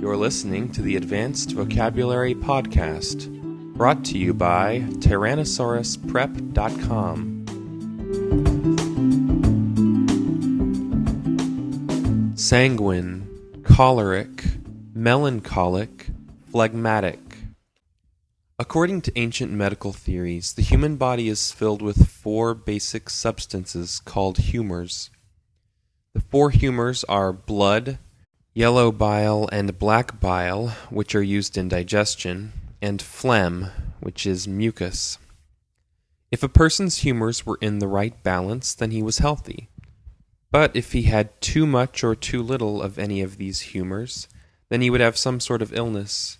You're listening to the Advanced Vocabulary Podcast, brought to you by Tyrannosaurusprep.com. Sanguine, choleric, melancholic, phlegmatic. According to ancient medical theories, the human body is filled with four basic substances called humors. The four humors are blood, yellow bile, and black bile, which are used in digestion, and phlegm, which is mucus. If a person's humors were in the right balance, then he was healthy. But if he had too much or too little of any of these humors, then he would have some sort of illness.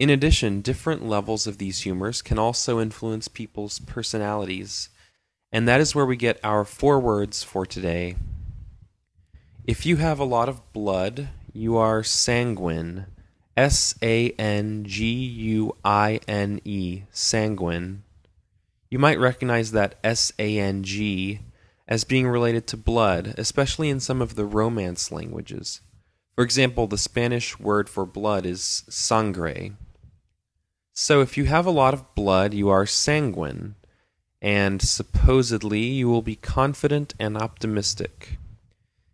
In addition, different levels of these humors can also influence people's personalities, and that is where we get our four words for today. If you have a lot of blood, you are sanguine. S A N G U I N E, sanguine. You might recognize that S A N G as being related to blood, especially in some of the Romance languages. For example, the Spanish word for blood is sangre. So if you have a lot of blood, you are sanguine, and supposedly you will be confident and optimistic.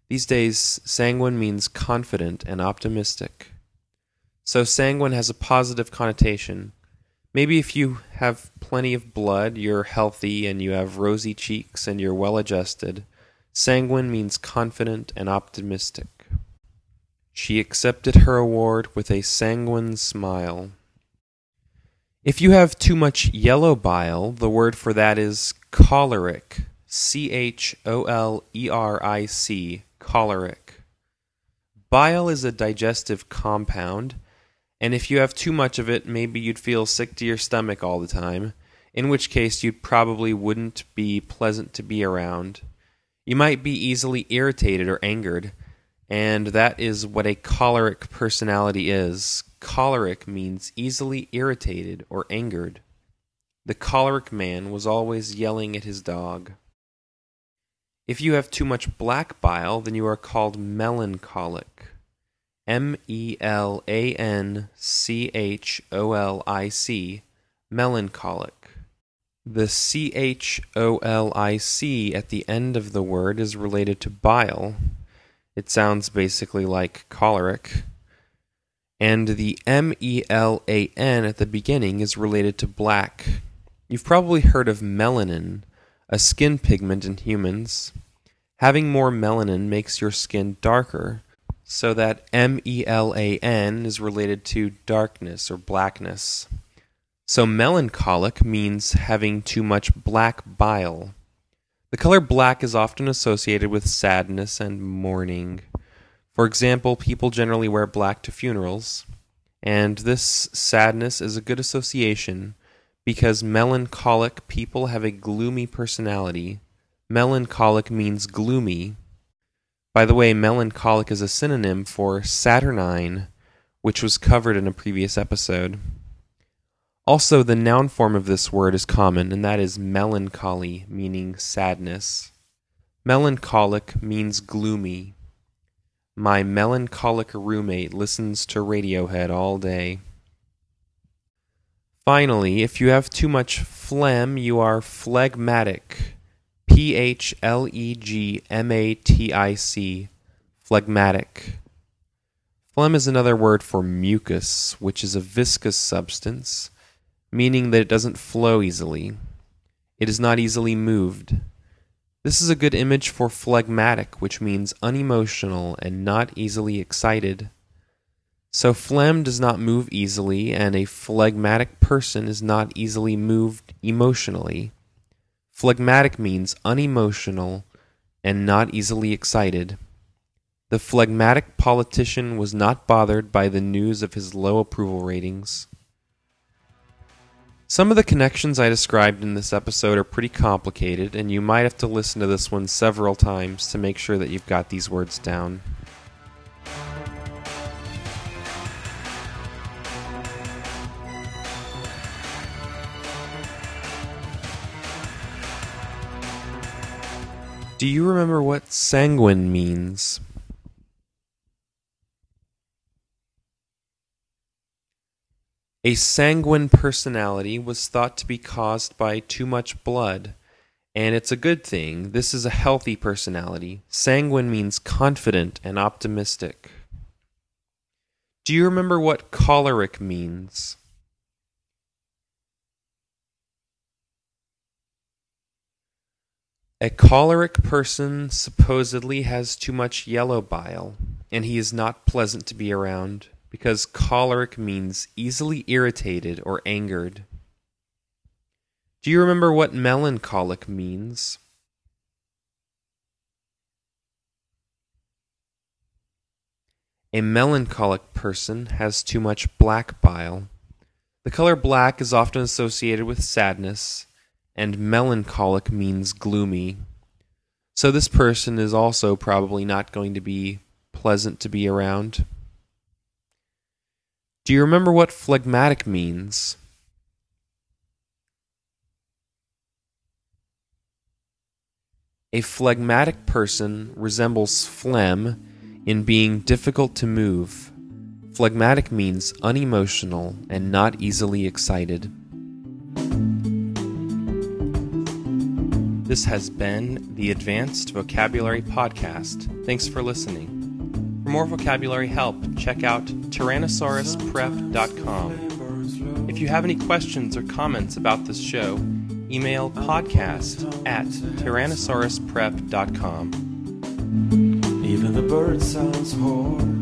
These days, sanguine means confident and optimistic. So sanguine has a positive connotation. Maybe if you have plenty of blood, you're healthy and you have rosy cheeks and you're well adjusted. Sanguine means confident and optimistic. She accepted her award with a sanguine smile. If you have too much yellow bile, the word for that is choleric. C H O L E R I C, choleric. Bile is a digestive compound, and if you have too much of it, maybe you'd feel sick to your stomach all the time, in which case you probably wouldn't be pleasant to be around. You might be easily irritated or angered, and that is what a choleric personality is Choleric means easily irritated or angered. The choleric man was always yelling at his dog. If you have too much black bile, then you are called melancholic. M E L A N C H O L I C, melancholic. The C H O L I C at the end of the word is related to bile. It sounds basically like choleric and the M E L A N at the beginning is related to black. You've probably heard of melanin, a skin pigment in humans. Having more melanin makes your skin darker, so that M E L A N is related to darkness or blackness. So melancholic means having too much black bile. The color black is often associated with sadness and mourning. For example, people generally wear black to funerals, and this sadness is a good association because melancholic people have a gloomy personality. Melancholic means gloomy. By the way, melancholic is a synonym for saturnine, which was covered in a previous episode. Also, the noun form of this word is common, and that is melancholy, meaning sadness. Melancholic means gloomy. My melancholic roommate listens to Radiohead all day. Finally, if you have too much phlegm, you are phlegmatic. P H L E G M A T I C. Phlegmatic. Phlegm is another word for mucus, which is a viscous substance, meaning that it doesn't flow easily. It is not easily moved. This is a good image for phlegmatic, which means unemotional and not easily excited. So, phlegm does not move easily, and a phlegmatic person is not easily moved emotionally. Phlegmatic means unemotional and not easily excited. The phlegmatic politician was not bothered by the news of his low approval ratings. Some of the connections I described in this episode are pretty complicated, and you might have to listen to this one several times to make sure that you've got these words down. Do you remember what sanguine means? A sanguine personality was thought to be caused by too much blood, and it's a good thing. This is a healthy personality. Sanguine means confident and optimistic. Do you remember what choleric means? A choleric person supposedly has too much yellow bile, and he is not pleasant to be around, because choleric means easily irritated or angered. Do you remember what melancholic means? A melancholic person has too much black bile. The color black is often associated with sadness and melancholic means gloomy. So this person is also probably not going to be pleasant to be around. Do you remember what phlegmatic means? A phlegmatic person resembles phlegm in being difficult to move. Phlegmatic means unemotional and not easily excited. This has been the Advanced Vocabulary Podcast. Thanks for listening. For more vocabulary help, check out Tyrannosaurusprep.com. If you have any questions or comments about this show, email podcast at Tyrannosaurusprep.com. The bird sounds hoarse.